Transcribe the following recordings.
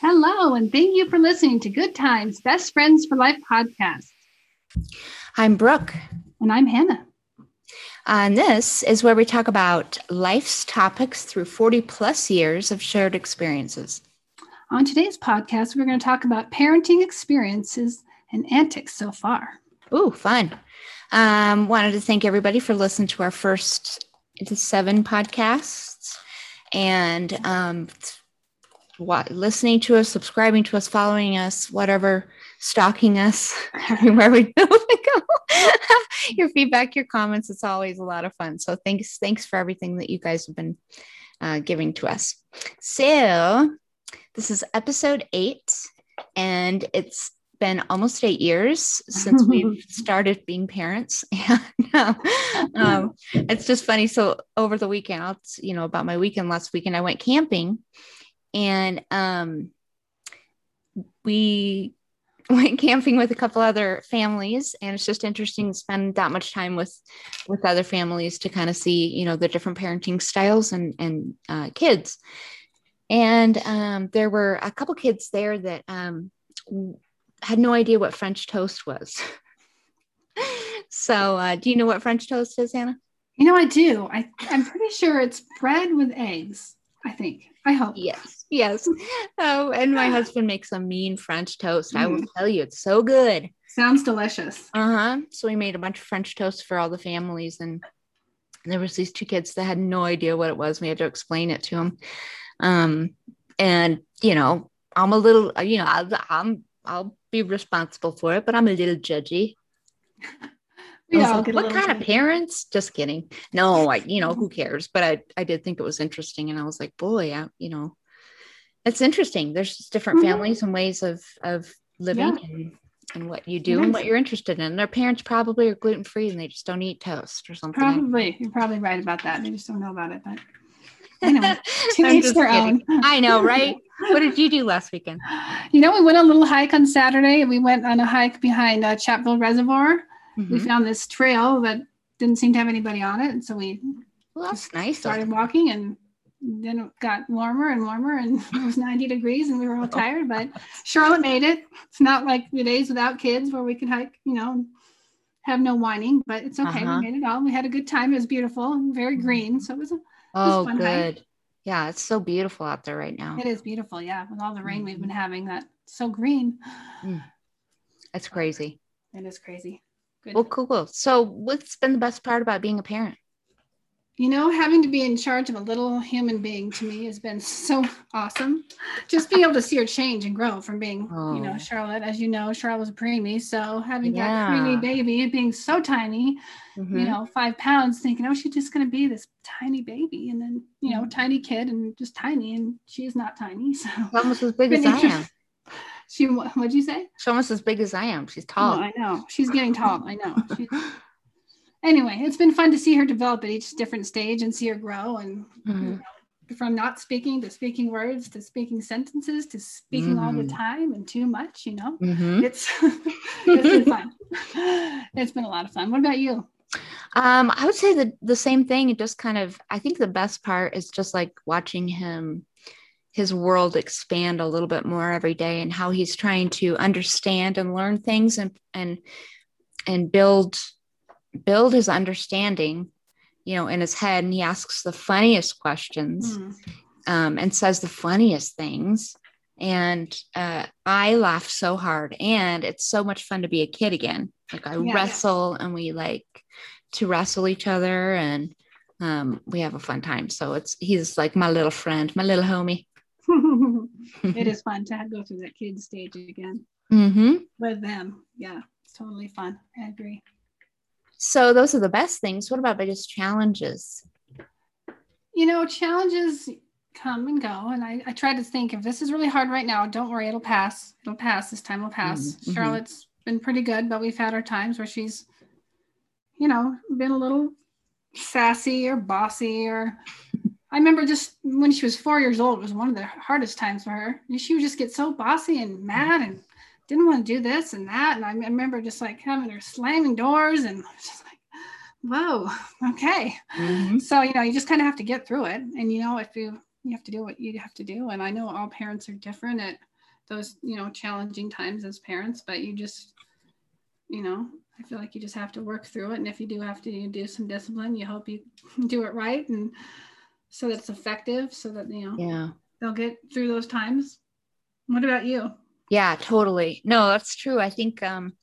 Hello, and thank you for listening to Good Times Best Friends for Life podcast. I'm Brooke. And I'm Hannah. And this is where we talk about life's topics through 40 plus years of shared experiences. On today's podcast, we're going to talk about parenting experiences and antics so far. Ooh, fun. Um, wanted to thank everybody for listening to our first seven podcasts and um, what, listening to us, subscribing to us, following us, whatever, stalking us everywhere we go. your feedback, your comments, it's always a lot of fun. So thanks, thanks for everything that you guys have been uh, giving to us. So this is episode eight, and it's been almost eight years since we've started being parents. And uh, um, it's just funny. So over the weekend, I'll, you know, about my weekend last weekend, I went camping and um, we went camping with a couple other families and it's just interesting to spend that much time with with other families to kind of see you know the different parenting styles and and uh, kids. And um, there were a couple kids there that um, had no idea what french toast was. So uh, do you know what french toast is hannah? You know i do. I, i'm pretty sure it's bread with eggs i think i hope yes yes. Oh, and my husband makes a mean French toast. Mm. I will mm. tell you, it's so good. Sounds delicious. Uh huh. So we made a bunch of French toast for all the families, and there was these two kids that had no idea what it was. We had to explain it to them. Um, and you know, I'm a little, you know, I'll, I'm I'll be responsible for it, but I'm a little judgy. Yeah, like, what kind of parents? Just kidding. No, I, you know, who cares? But I, I did think it was interesting, and I was like, boy, I, you know, it's interesting. There's just different mm-hmm. families and ways of of living yeah. and, and what you do and what you're interested in. Their parents probably are gluten free and they just don't eat toast or something. Probably. You're probably right about that. They just don't know about it. But anyway, to each their own. I know, right? what did you do last weekend? You know, we went a little hike on Saturday. We went on a hike behind uh, Chatfield Reservoir. Mm-hmm. We found this trail that didn't seem to have anybody on it. And so we well, that's nice. Started walking and then it got warmer and warmer and it was 90 degrees and we were all tired but charlotte made it it's not like the days without kids where we could hike you know have no whining but it's okay uh-huh. we made it all we had a good time it was beautiful and very mm-hmm. green so it was a oh was good hike. yeah it's so beautiful out there right now it is beautiful yeah with all the rain mm-hmm. we've been having that so green mm. that's crazy it is crazy good well cool, cool so what's been the best part about being a parent you know, having to be in charge of a little human being to me has been so awesome. Just being able to see her change and grow from being, oh. you know, oh. Charlotte, as you know, Charlotte was a preemie. So having yeah. that preemie baby and being so tiny, mm-hmm. you know, five pounds, thinking, oh, she's just going to be this tiny baby. And then, you know, mm-hmm. tiny kid and just tiny. And she's not tiny. So almost as big as I am. She, what'd you say? She's almost as big as I am. She's tall. I know. She's getting tall. I know. She's, anyway, it's been fun to see her develop at each different stage and see her grow and mm-hmm. you know, from not speaking to speaking words to speaking sentences to speaking mm-hmm. all the mm-hmm. time and too much, you know, mm-hmm. it's, it's been fun. It's been a lot of fun. What about you? Um, I would say the the same thing. It just kind of, I think the best part is just like watching him, his world expand a little bit more every day, and how he's trying to understand and learn things and and and build build his understanding, you know, in his head, and he asks the funniest questions mm. um, and says the funniest things. And uh, I laugh so hard, and it's so much fun to be a kid again. Like I yeah, wrestle, yeah. and we like to wrestle each other, and um, we have a fun time. So it's he's like my little friend, my little homie. it is fun to go through that kid stage again mm-hmm. with them. Yeah, it's totally fun. I agree. So those are the best things. What about biggest challenges? You know, challenges come and go. And I, I try to think if this is really hard right now, don't worry, it'll pass. It'll pass. This time will pass. Mm-hmm. Charlotte's been pretty good, but we've had our times where she's, you know, been a little sassy or bossy or I remember just when she was four years old, it was one of the hardest times for her. She would just get so bossy and mad and didn't want to do this and that. And I remember just like having her slamming doors and just like, whoa, okay. Mm-hmm. So, you know, you just kind of have to get through it. And, you know, if you, you have to do what you have to do. And I know all parents are different at those, you know, challenging times as parents, but you just, you know, I feel like you just have to work through it. And if you do have to do some discipline, you hope you do it right. And, so that it's effective so that you know yeah. they'll get through those times. What about you? Yeah totally. No that's true. I think um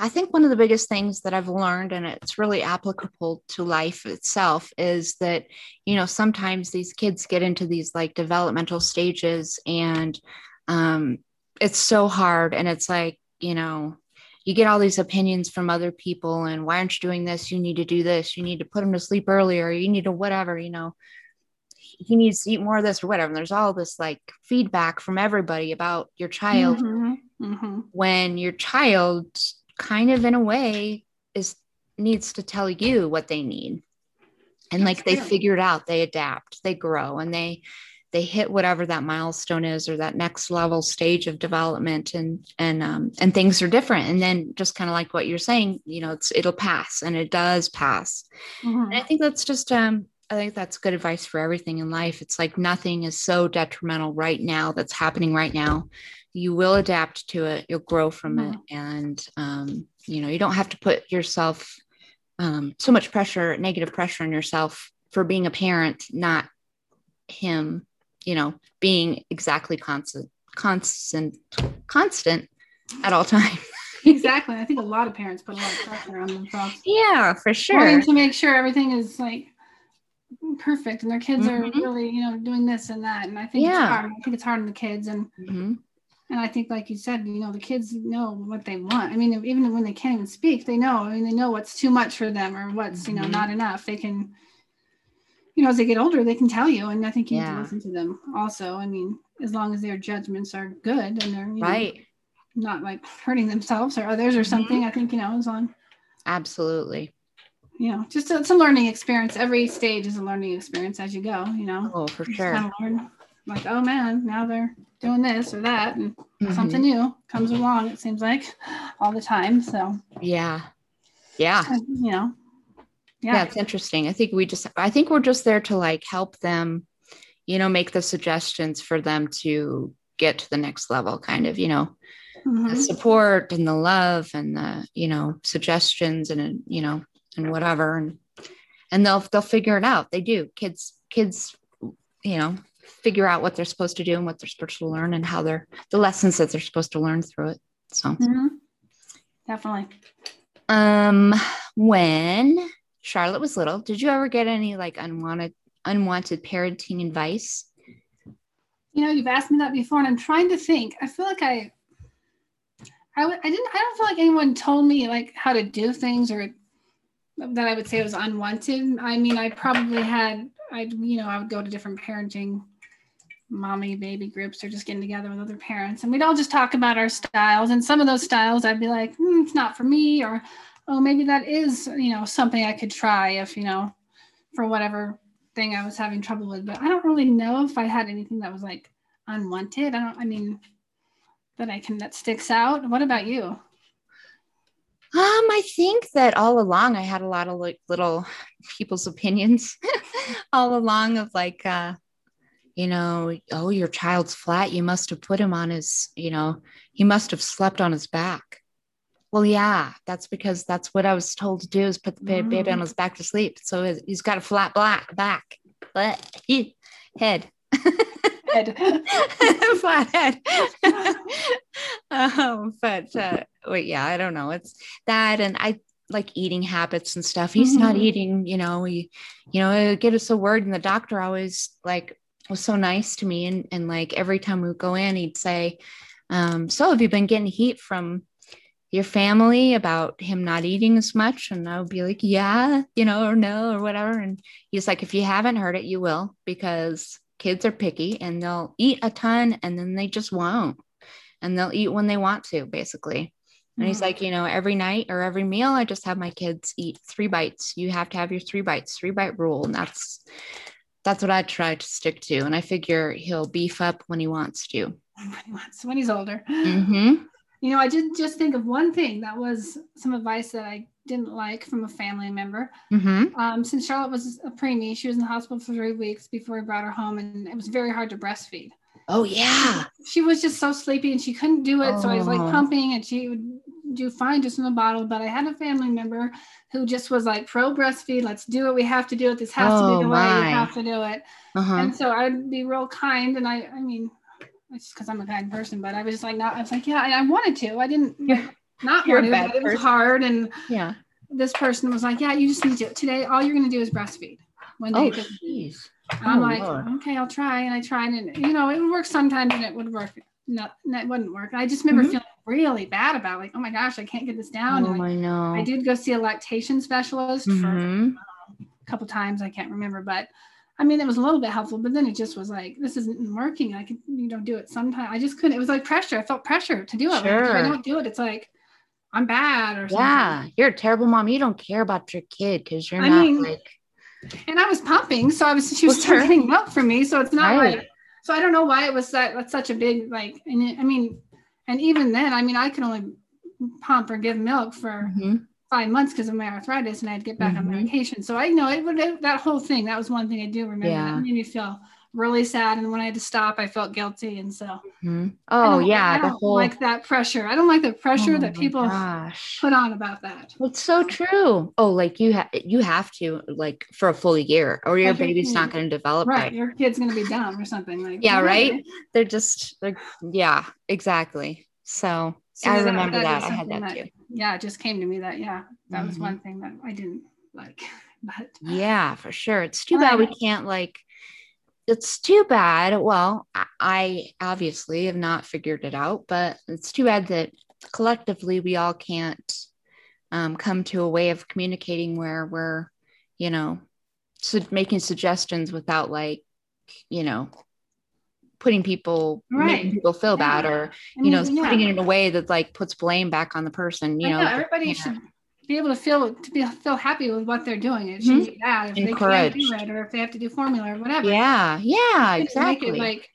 i think one of the biggest things that i've learned and it's really applicable to life itself is that you know sometimes these kids get into these like developmental stages and um it's so hard. And it's like you know you get all these opinions from other people and why aren't you doing this? You need to do this. You need to put them to sleep earlier. You need to whatever you know he needs to eat more of this or whatever. And there's all this like feedback from everybody about your child mm-hmm. Mm-hmm. when your child kind of in a way is needs to tell you what they need. And That's like they figure it out, they adapt, they grow, and they they hit whatever that milestone is or that next level stage of development and and um, and things are different and then just kind of like what you're saying you know it's it'll pass and it does pass mm-hmm. and i think that's just um I think that's good advice for everything in life. It's like nothing is so detrimental right now that's happening right now. You will adapt to it, you'll grow from mm-hmm. it. And, um, you know, you don't have to put yourself um, so much pressure, negative pressure on yourself for being a parent, not him, you know, being exactly constant, constant, constant at all times. exactly. I think a lot of parents put a lot of pressure on themselves. Yeah, for sure. Wanting to make sure everything is like perfect and their kids mm-hmm. are really you know doing this and that and i think yeah. it's hard i think it's hard on the kids and mm-hmm. and i think like you said you know the kids know what they want i mean even when they can't even speak they know i mean they know what's too much for them or what's you know mm-hmm. not enough they can you know as they get older they can tell you and i think you yeah. need to listen to them also i mean as long as their judgments are good and they're right know, not like hurting themselves or others or something mm-hmm. i think you know as long absolutely you know, just it's a learning experience. Every stage is a learning experience as you go, you know. Oh, for sure. Kind of learn, like, oh man, now they're doing this or that, and mm-hmm. something new comes along. It seems like all the time. So yeah, yeah, you know, yeah. yeah, it's interesting. I think we just, I think we're just there to like help them, you know, make the suggestions for them to get to the next level, kind of, you know. Mm-hmm. The support and the love and the you know suggestions and you know and whatever and and they'll they'll figure it out. They do. Kids kids you know figure out what they're supposed to do and what they're supposed to learn and how they're the lessons that they're supposed to learn through it. So mm-hmm. definitely. um when charlotte was little did you ever get any like unwanted unwanted parenting advice? You know you've asked me that before and i'm trying to think. I feel like i I w- I didn't I don't feel like anyone told me like how to do things or that I would say was unwanted. I mean, I probably had, I, you know, I would go to different parenting mommy baby groups or just getting together with other parents and we'd all just talk about our styles and some of those styles i'd be like hmm, it's not for me or oh maybe that is you know something i could try if you know for whatever thing i was having trouble with. But i don't really know if i had anything that was like unwanted. I don't i mean that i can that sticks out. What about you um, I think that all along I had a lot of like little people's opinions all along of like uh you know, oh, your child's flat. You must have put him on his, you know, he must have slept on his back. Well, yeah, that's because that's what I was told to do is put the mm. baby on his back to sleep. So he's got a flat black back, but he head. head. flat head. um, but uh, wait, yeah, I don't know. It's that, and I like eating habits and stuff. He's mm-hmm. not eating, you know. He, you know, get us a word, and the doctor always like was so nice to me, and and like every time we go in, he'd say, um, "So have you been getting heat from?" your family about him not eating as much and i would be like yeah you know or no or whatever and he's like if you haven't heard it you will because kids are picky and they'll eat a ton and then they just won't and they'll eat when they want to basically and he's like you know every night or every meal i just have my kids eat three bites you have to have your three bites three bite rule and that's that's what I try to stick to. And I figure he'll beef up when he wants to. When he wants, when he's older. Mm-hmm. You know, I did just think of one thing that was some advice that I didn't like from a family member. Mm-hmm. Um, since Charlotte was a preemie, she was in the hospital for three weeks before we brought her home, and it was very hard to breastfeed. Oh yeah. She was just so sleepy and she couldn't do it. So I was like Oh. pumping, and she would do fine just in the bottle. But I had a family member who just was like pro breastfeed. Let's do it. We have to do it. This has to Oh, be the way. my. You have to do it. Uh-huh. And so I'd be real kind. And I, I mean, it's just because I'm a kind person, but I was just like, not, I was like, yeah, I, I wanted to. I didn't You're- not you're want to, it was hard. And yeah. this person was like, yeah, you just need to, today, all you're going to do is breastfeed. Day. Oh 'cause- jeez. and I'm Oh, like, Lord. okay, I'll try. And I tried, and you know, it would work sometimes, and it would work. No, it wouldn't work. I just remember Mhm. feeling really bad about, it. like, oh my gosh, I can't get this down. Oh and I, I know. I did go see a lactation specialist for Mhm. a couple times. I can't remember, but I mean, it was a little bit helpful. But then it just was like, this isn't working. I could, you know, do it sometime. I just couldn't. It was like pressure. I felt pressure to do it. Like, if I don't do it, it's like I'm bad or something. Yeah, you're a terrible mom. You don't care about your kid because you're I not mean, like and I was pumping, so I was she was Well, still sure. getting milk from me, so it's not Right. like so I don't know why it was that that's such a big like and it- I mean and even then I mean I could only pump or give milk for Mhm. five months because of my arthritis and I'd get back on Mhm. medication so I know it would it- that whole thing that was one thing I do remember Yeah. that made me feel really sad and when I had to stop I felt guilty and so Mhm. Oh yeah, I the don't whole like that pressure I don't like the pressure Oh that people gosh. put on about that It's so true. Oh, like you have you have to like for a full year, or your Like your baby's not going to develop right right. your kid's gonna be dumb or something like Yeah, right? okay. They're just like yeah, exactly. So So I remember that that. I had that that- too. yeah, it just came to me that yeah, that was Mhm. one thing that I didn't like. But Yeah, for sure. It's too bad we can't like. It's too bad. Well, I- obviously have not figured it out, but it's too bad that collectively we all can't um, come to a way of communicating where we're, you know, su- making suggestions without like, you know, putting people making Right. people feel bad Yeah. or I you know mean, putting it in a way that like puts blame back on the person. You know, know, everybody should be able to feel to be feel happy with what they're doing. It shouldn't be bad if they can't do it or if they have to do formula or whatever. Yeah, yeah, exactly. Make it like,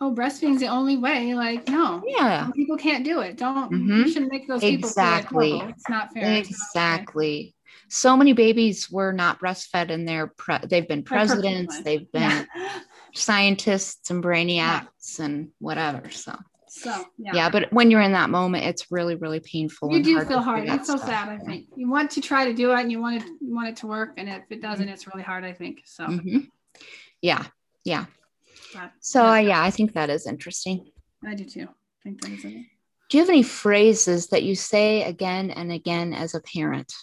oh, breastfeeding's the only way. Like, no, yeah. people can't do it. Don't Mhm. you shouldn't make those people feel like, Exactly. oh, it's not fair. It's not fair. Exactly. So many babies were not breastfed and they're pre- they've been presidents, they've been Yeah. scientists and brainiacs and whatever. So So yeah. yeah. but when you're in that moment, it's really, really painful. you do hard feel hard. It's so stuff. sad. I think you want to try to do it, and you want it you want it to work, and if it doesn't, it's really hard. I think so. Mhm. Yeah, yeah. But, So yeah, uh, yeah, I think that is interesting. I do too. I think that is it. Do you have any phrases that you say again and again as a parent?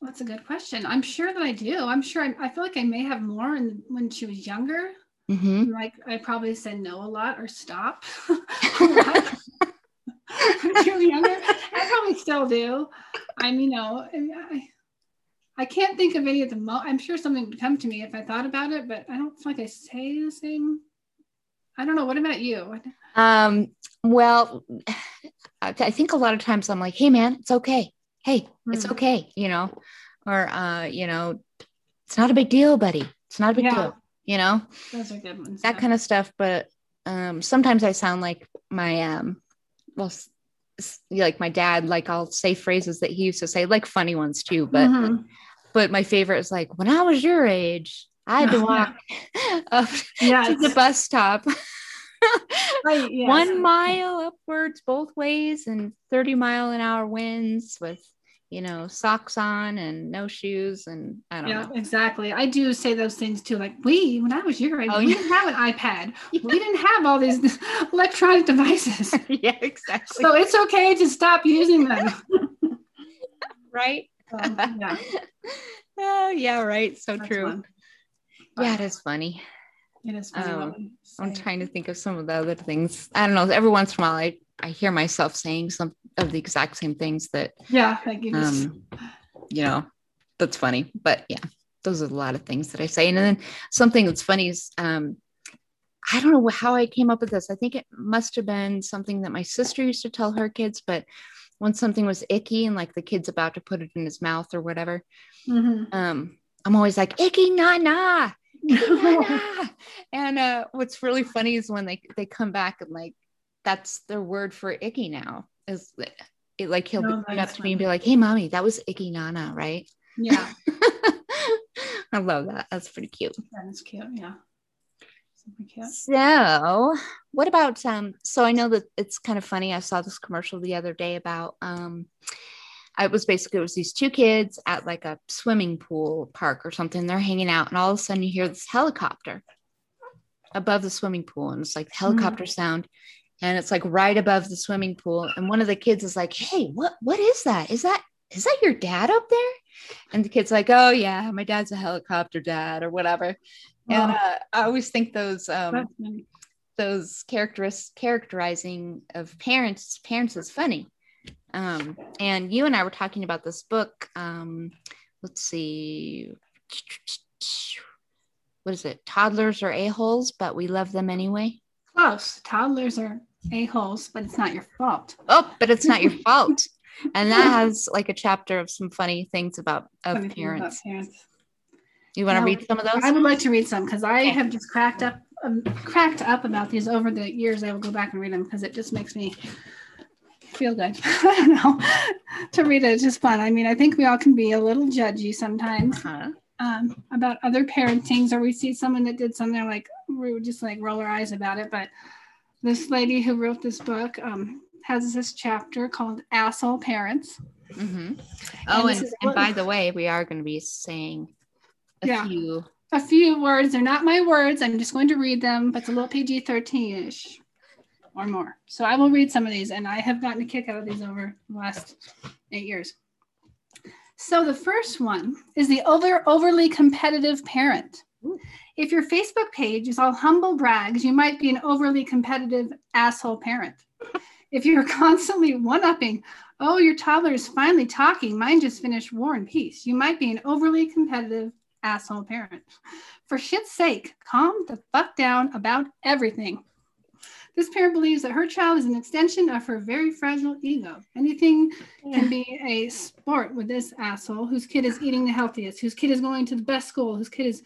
Well, that's a good question. I'm sure that I do. I'm sure. I, I feel like I may have more in, when she was younger. Hmm Like I probably said no a lot or stop. lot. when was younger, I probably still do. I'm, you know, I, I can't think of any at the moment. I'm sure something would come to me if I thought about it, but I don't feel like I say the same. I don't know. What about you? Um, well, I think a lot of times I'm like, hey man, it's okay. Hey, it's Hmm. okay, you know, or uh, you know, it's not a big deal, buddy. It's not a big Yeah. deal, you know, Those are good ones. that kind of stuff. But um sometimes I sound like my um well like my dad, like I'll say phrases that he used to say, like funny ones too, but Mhm. but my favorite is like when I was your age, I had to walk up yeah, to the bus stop. right, yes. one mile upwards both ways and 30 mile an hour winds with you know socks on and no shoes and i don't know. Yeah, know exactly. I do say those things too. Like we, when I was your age, Oh, we yeah. didn't have an iPad. We didn't have all these electronic devices. yeah exactly So it's okay to stop using them. right So, yeah, oh yeah right so that's true fun. yeah it is funny It is funny. Um, i'm trying to think of some of the other things i don't know every once in a while i i hear myself saying some of the exact same things that Yeah, like you um you know that's funny but yeah those are a lot of things that i say and then something that's funny is um i don't know how i came up with this i think it must have been something that my sister used to tell her kids but when something was icky and like the kid's about to put it in his mouth or whatever Mhm. um I'm always like icky na na. and uh, what's really funny is when they they come back and like that's their word for icky now is it, like he'll no, be up to me and be like, "Hey, mommy, that was icky nana, right?" Yeah. I love that. That's pretty cute. That is cute. Yeah. So, what about um? So I know that it's kind of funny. I saw this commercial the other day about um. It was basically it was these two kids at like a swimming pool park or something. They're hanging out, and all of a sudden you hear this helicopter above the swimming pool, and it's like helicopter mm-hmm. sound, and it's like right above the swimming pool. And one of the kids is like, "Hey, what what is that? Is that is that your dad up there?" And the kid's like, "Oh yeah, my dad's a helicopter dad or whatever." And uh, I always think those um, those characteristics characterizing of parents parents is funny. Um, and you and I were talking about this book. Um, let's see, what is it? Toddlers are a holes, but we love them anyway. Close. Toddlers are a holes, but it's not your fault. Oh, but it's not your fault. And that has like a chapter of some funny things about of funny parents. About parents. You want to read some of those? I would like to read some because I okay. have just cracked up um, cracked up about these over the years. I will go back and read them because it just makes me feel good. I don't know. to read it, it's just fun. I mean, I think we all can be a little judgy sometimes uh-huh. um, about other parentings, or we see someone that did something like we would just like roll our eyes about it. But this lady who wrote this book um, has this chapter called Asshole Parents. Mm-hmm. Oh, and, and, and by the way, we are going to be saying a yeah, few. A few words. They're not my words. I'm just going to read them, but it's a little PG 13 ish or more. So I will read some of these, and I have gotten a kick out of these over the last eight years. So the first one is the over overly competitive parent. If your Facebook page is all humble brags, you might be an overly competitive asshole parent. if you're constantly one upping, oh, your toddler is finally talking, mine just finished War and Peace, you might be an overly competitive asshole parent. For shit's sake, calm the fuck down about everything. This parent believes that her child is an extension of her very fragile ego. Anything yeah. can be a sport with this asshole whose kid is eating the healthiest, whose kid is going to the best school, whose kid is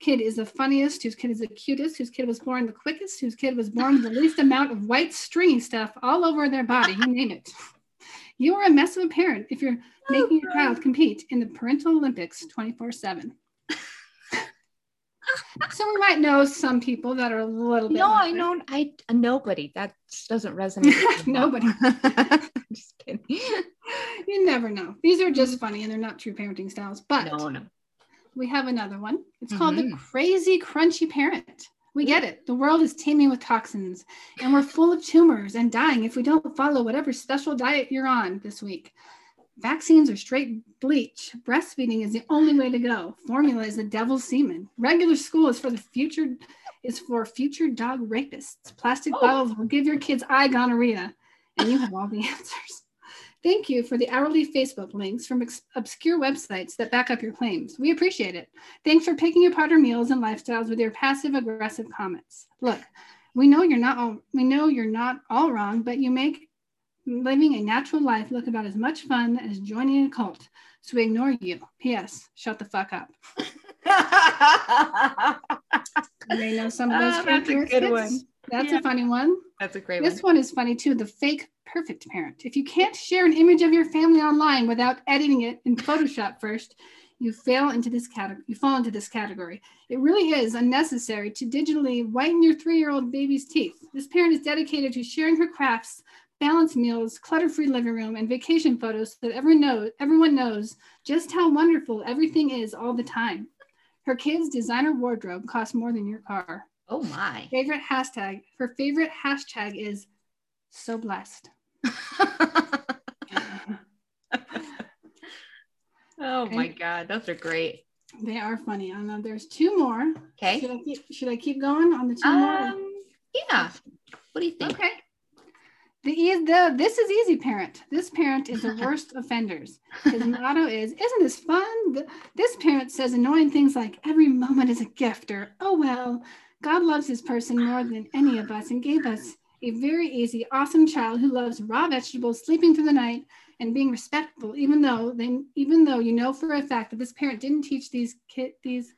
kid is the funniest, whose kid is the cutest, whose kid was born the quickest, whose kid was born with the least amount of white stringy stuff all over their body, you name it. You are a mess of a parent if you're making your child compete in the parental Olympics 24 7. so we might know some people that are a little bit. No, I know I nobody that doesn't resonate. nobody. just kidding. You never know. These are just mm-hmm. funny and they're not true parenting styles. But no, no we have another one. It's called mm-hmm. the crazy crunchy parent. We get it. The world is teeming with toxins, and we're full of tumors and dying if we don't follow whatever special diet you're on this week. Vaccines are straight bleach. Breastfeeding is the only way to go. Formula is the devil's semen. Regular school is for the future is for future dog rapists. Plastic oh. bottles will give your kids eye gonorrhea, and you have all the answers. Thank you for the hourly Facebook links from ex- obscure websites that back up your claims. We appreciate it. Thanks for picking apart our meals and lifestyles with your passive aggressive comments. Look, we know you're not all we know you're not all wrong, but you make living a natural life look about as much fun as joining a cult. So we ignore you. P.S. Shut the fuck up. you may know some of those oh, That's a good one. That's yeah. a funny one. That's a great this one. This one is funny too. The fake perfect parent. If you can't share an image of your family online without editing it in Photoshop first, you fail into this category. You fall into this category. It really is unnecessary to digitally whiten your three-year-old baby's teeth. This parent is dedicated to sharing her crafts, balanced meals, clutter-free living room, and vacation photos so that everyone knows, everyone knows just how wonderful everything is all the time. Her kid's designer wardrobe costs more than your car. Oh my. Favorite hashtag. Her favorite hashtag is so blessed. oh my god, those are great. They are funny. I know there's two more. Okay. Should I keep, should I keep going on the two um, more? Yeah. What do you think? Okay. The, the this is easy parent. This parent is the worst offenders. His motto is, "Isn't this fun?" The, this parent says annoying things like, "Every moment is a gift," or "Oh well, God loves His person more than any of us and gave us a very easy, awesome child who loves raw vegetables, sleeping through the night, and being respectful, even though they, even though you know for a fact that this parent didn't teach these kid these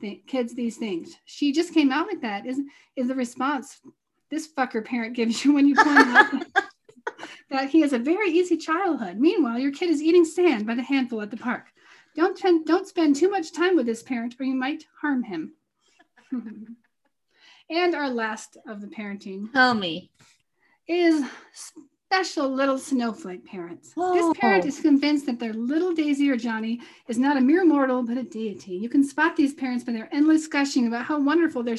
th- kids these things. She just came out like that. Is is the response this fucker parent gives you when you point out that he has a very easy childhood. Meanwhile, your kid is eating sand by the handful at the park. Don't don't spend too much time with this parent, or you might harm him. and our last of the parenting. Tell me. Is special little snowflake parents. Whoa. This parent is convinced that their little Daisy or Johnny is not a mere mortal, but a deity. You can spot these parents by their endless gushing about how wonderful their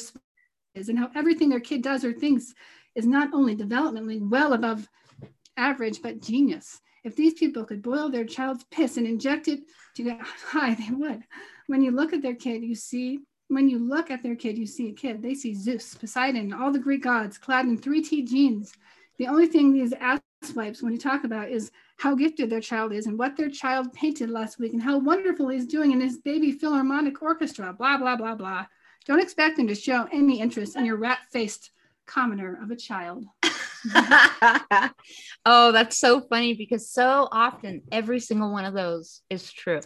is and how everything their kid does or thinks is not only developmentally well above average, but genius. If these people could boil their child's piss and inject it to get high, they would. When you look at their kid, you see when you look at their kid, you see a kid. They see Zeus, Poseidon, all the Greek gods clad in 3T jeans the only thing these ass wipes, when you talk about, is how gifted their child is and what their child painted last week and how wonderful he's doing in his baby philharmonic orchestra, blah, blah, blah, blah. Don't expect them to show any interest in your rat faced commoner of a child. oh, that's so funny because so often every single one of those is true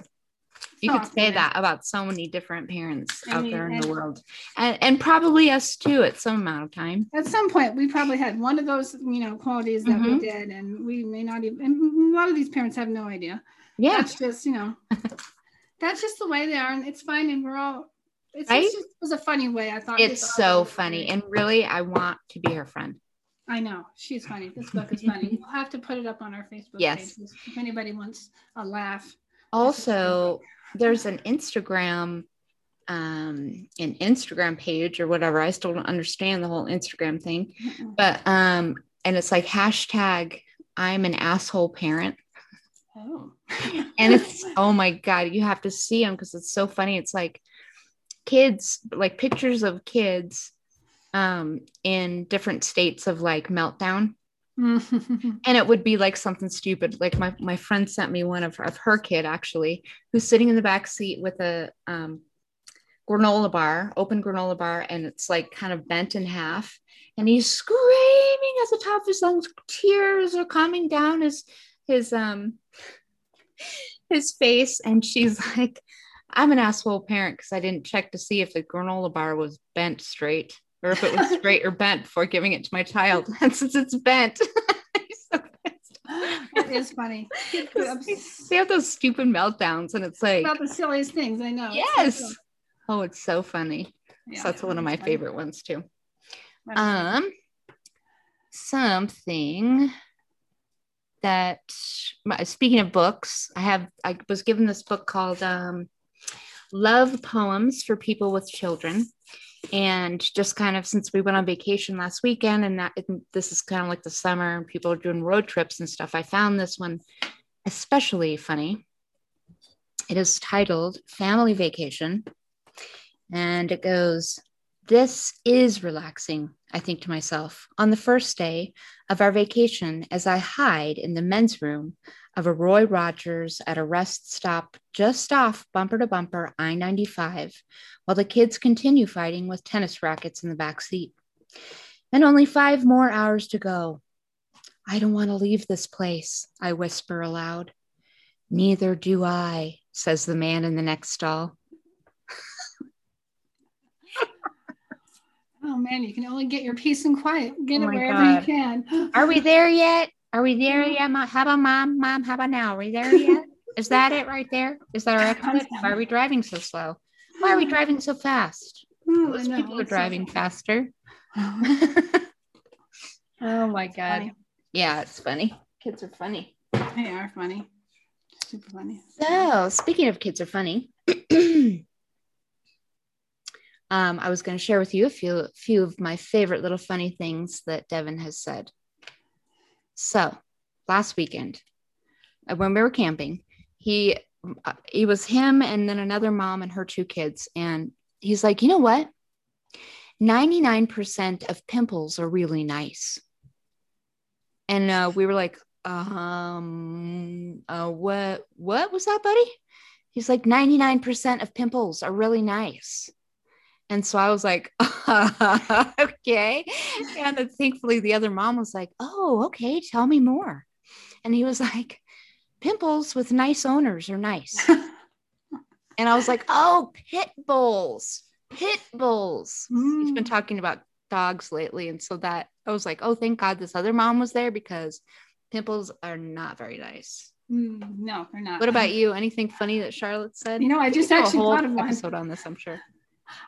you could say that about so many different parents I out mean, there in the world and, and probably us too at some amount of time at some point we probably had one of those you know qualities that mm-hmm. we did and we may not even a lot of these parents have no idea yeah that's just you know that's just the way they are and it's fine and we're all it's, right? just, it was a funny way i thought it's so funny and really i want to be her friend I know she's funny. This book is funny. We'll have to put it up on our Facebook yes. page if anybody wants a laugh. Also, there's an Instagram um an Instagram page or whatever. I still don't understand the whole Instagram thing. But um and it's like hashtag I'm an asshole parent. Oh. and it's oh my god, you have to see them because it's so funny. It's like kids, like pictures of kids um in different states of like meltdown and it would be like something stupid. Like my, my friend sent me one of, of her kid actually, who's sitting in the back seat with a um, granola bar, open granola bar, and it's like kind of bent in half. And he's screaming at the top of his lungs. Tears are coming down his his um his face. And she's like, I'm an asshole parent because I didn't check to see if the granola bar was bent straight or if it was straight or bent before giving it to my child. And since it's bent, so it is funny. they have those stupid meltdowns, and it's like about the silliest things. I know. Yes. It's so oh, it's so funny. Yeah, so that's one of my funny. favorite ones too. Um, something that speaking of books, I have I was given this book called um, Love Poems for People with Children and just kind of since we went on vacation last weekend and that this is kind of like the summer and people are doing road trips and stuff i found this one especially funny. It is titled family vacation. And it goes this is relaxing i think to myself on the first day of our vacation as i hide in the men's room of a Roy Rogers at a rest stop just off bumper to bumper I 95, while the kids continue fighting with tennis rackets in the back seat. And only five more hours to go. I don't want to leave this place, I whisper aloud. Neither do I, says the man in the next stall. Oh man, you can only get your peace and quiet. Get oh it wherever God. you can. Are we there yet? Are we there yet? How about mom? Mom, how about now? Are we there yet? Is that it right there? Is that our exit? Why are we driving so slow? Why are we driving so fast? Ooh, Those people are driving so faster. oh my god. Funny. Yeah, it's funny. Kids are funny. They are funny. Super funny. So speaking of kids are funny. um, I was going to share with you a few few of my favorite little funny things that Devin has said. So last weekend, uh, when we were camping, he uh, it was him and then another mom and her two kids, and he's like, you know what? 99% of pimples are really nice. And uh, we were like, um, uh, what, what was that, buddy? He's like, 99% of pimples are really nice. And so I was like, okay. And then thankfully the other mom was like, oh, okay, tell me more. And he was like, pimples with nice owners are nice. and I was like, oh, pit bulls, pit bulls. Mm. He's been mm. talking about dogs lately. And so that I was like, oh, thank God this other mom was there because pimples are not very nice. Mm, no, they're not. What about you? Anything funny that Charlotte said? You know, I just actually thought of one episode on this. I'm sure.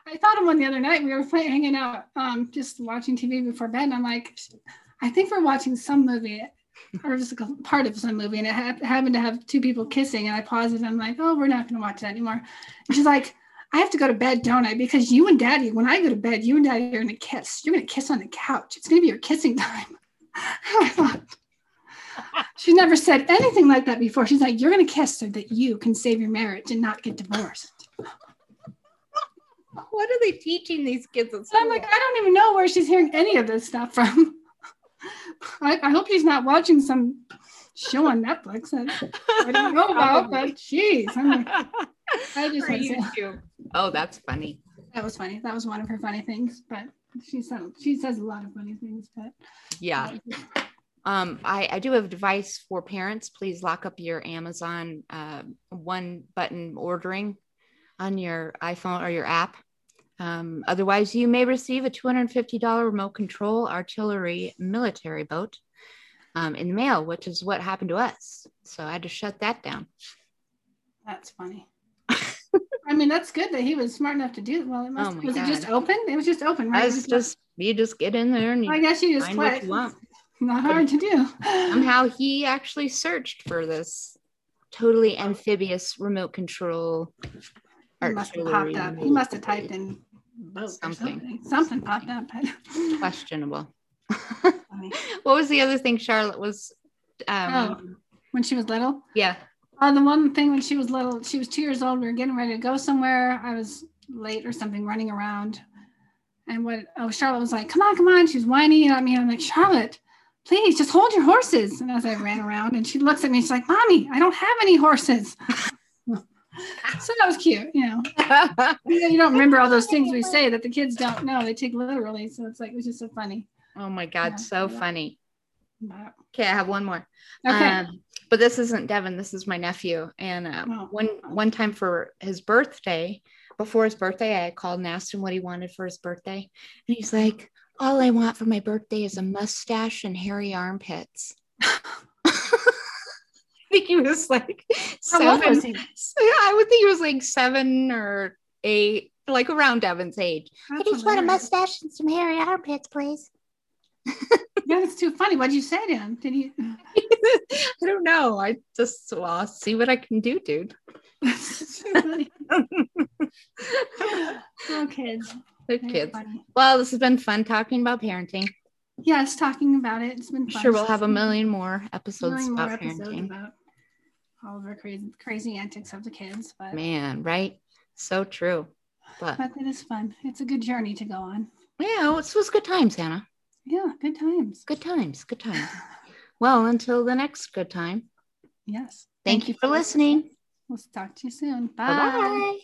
I thought of one the other night. We were playing, hanging out, um, just watching TV before bed. And I'm like, I think we're watching some movie, or just a part of some movie, and it ha- happened to have two people kissing. And I paused it. And I'm like, oh, we're not going to watch that anymore. And she's like, I have to go to bed, don't I? Because you and Daddy, when I go to bed, you and Daddy are going to kiss. You're going to kiss on the couch. It's going to be your kissing time. She's never said anything like that before. She's like, You're going to kiss so that you can save your marriage and not get divorced. What are they teaching these kids? I'm like, I don't even know where she's hearing any of this stuff from. I, I hope she's not watching some show on Netflix that I don't know about, but geez. I'm like, I just YouTube. Oh, that's funny. That was funny. That was one of her funny things, but she said she says a lot of funny things, but yeah. Um, I, I do have advice for parents. Please lock up your Amazon uh, one button ordering on your iPhone or your app. Um, otherwise, you may receive a $250 remote control artillery military boat um, in the mail, which is what happened to us. So I had to shut that down. That's funny. I mean, that's good that he was smart enough to do it. Well, it must, oh was God. it just open? It was just open, right? It's just, you just get in there and you I guess you just click. You not hard to do. Somehow he actually searched for this totally amphibious remote control. He must have popped up. He must have typed in something. something. Something popped up. Questionable. what was the other thing Charlotte was? Um, oh, when she was little. Yeah. Uh, the one thing when she was little, she was two years old. We were getting ready to go somewhere. I was late or something, running around. And what? Oh, Charlotte was like, "Come on, come on!" She was whining at me. I'm like, "Charlotte, please just hold your horses. And as I ran around and she looks at me, she's like, Mommy, I don't have any horses. So that was cute, you know. you don't remember all those things we say that the kids don't know. They take literally. So it's like it was just so funny. Oh my God, yeah, so yeah. funny. Okay, I have one more. Okay. Um, but this isn't Devin, this is my nephew. And uh, oh. one one time for his birthday, before his birthday, I called and asked him what he wanted for his birthday. And he's like, all I want for my birthday is a mustache and hairy armpits. Think he was like seven. He? Yeah, I would think he was like seven or eight, like around Devin's age. That's I just hilarious. want a mustache and some hairy armpits, please. yeah, it's too funny. What did you say to him? Did he? I don't know. I just well, I'll see what I can do, dude. oh, kids. Good kids. Funny. Well, this has been fun talking about parenting. Yes, talking about it. It's been fun. Sure, we'll have a million more episodes million about more parenting. about all of our crazy, crazy antics of the kids. But man, right? So true. But, but it is fun. It's a good journey to go on. Yeah, it was good times, Hannah. Yeah, good times. Good times. Good times. well, until the next good time. Yes. Thank, Thank you for listening. We'll talk to you soon. Bye. Bye-bye.